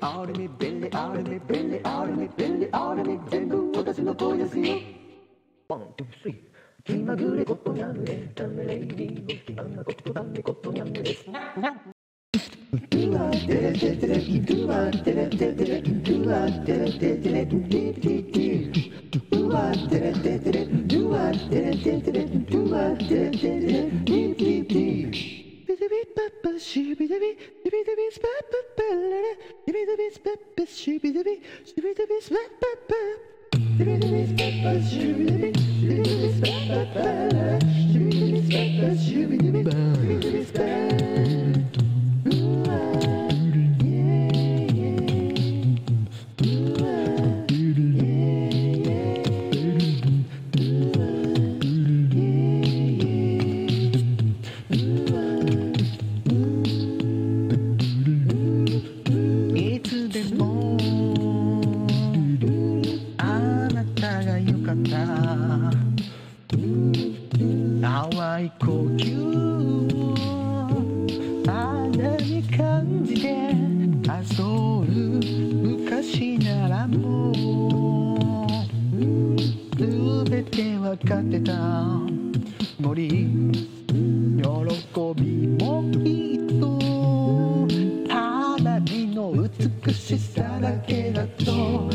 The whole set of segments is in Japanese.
あるみ便利あるみ便利あるみ便利あるみ全部私の声ですよワン、ツー、スリー気まぐれことにゃんねダメレイディー気まぐれことダメことにゃんねですドゥワテレテテレドゥワテレテテレドゥワテレテテレドゥティティティドゥワテレテテレドゥワテレテテレドゥワテレテテレディティデがよかった淡い呼吸を肌に感じて遊ぶ昔ならもう全てわかってた森喜びもきっと花火の美しさだけだと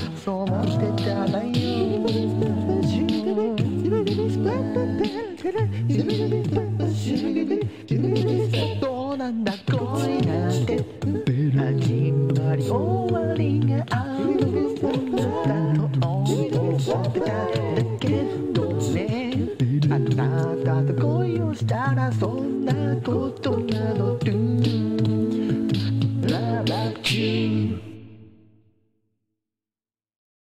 どうなんだ恋なんて始まり終わりがあるんだと思ってただけどねあなたと恋をしたらそんなことなの。ララ Love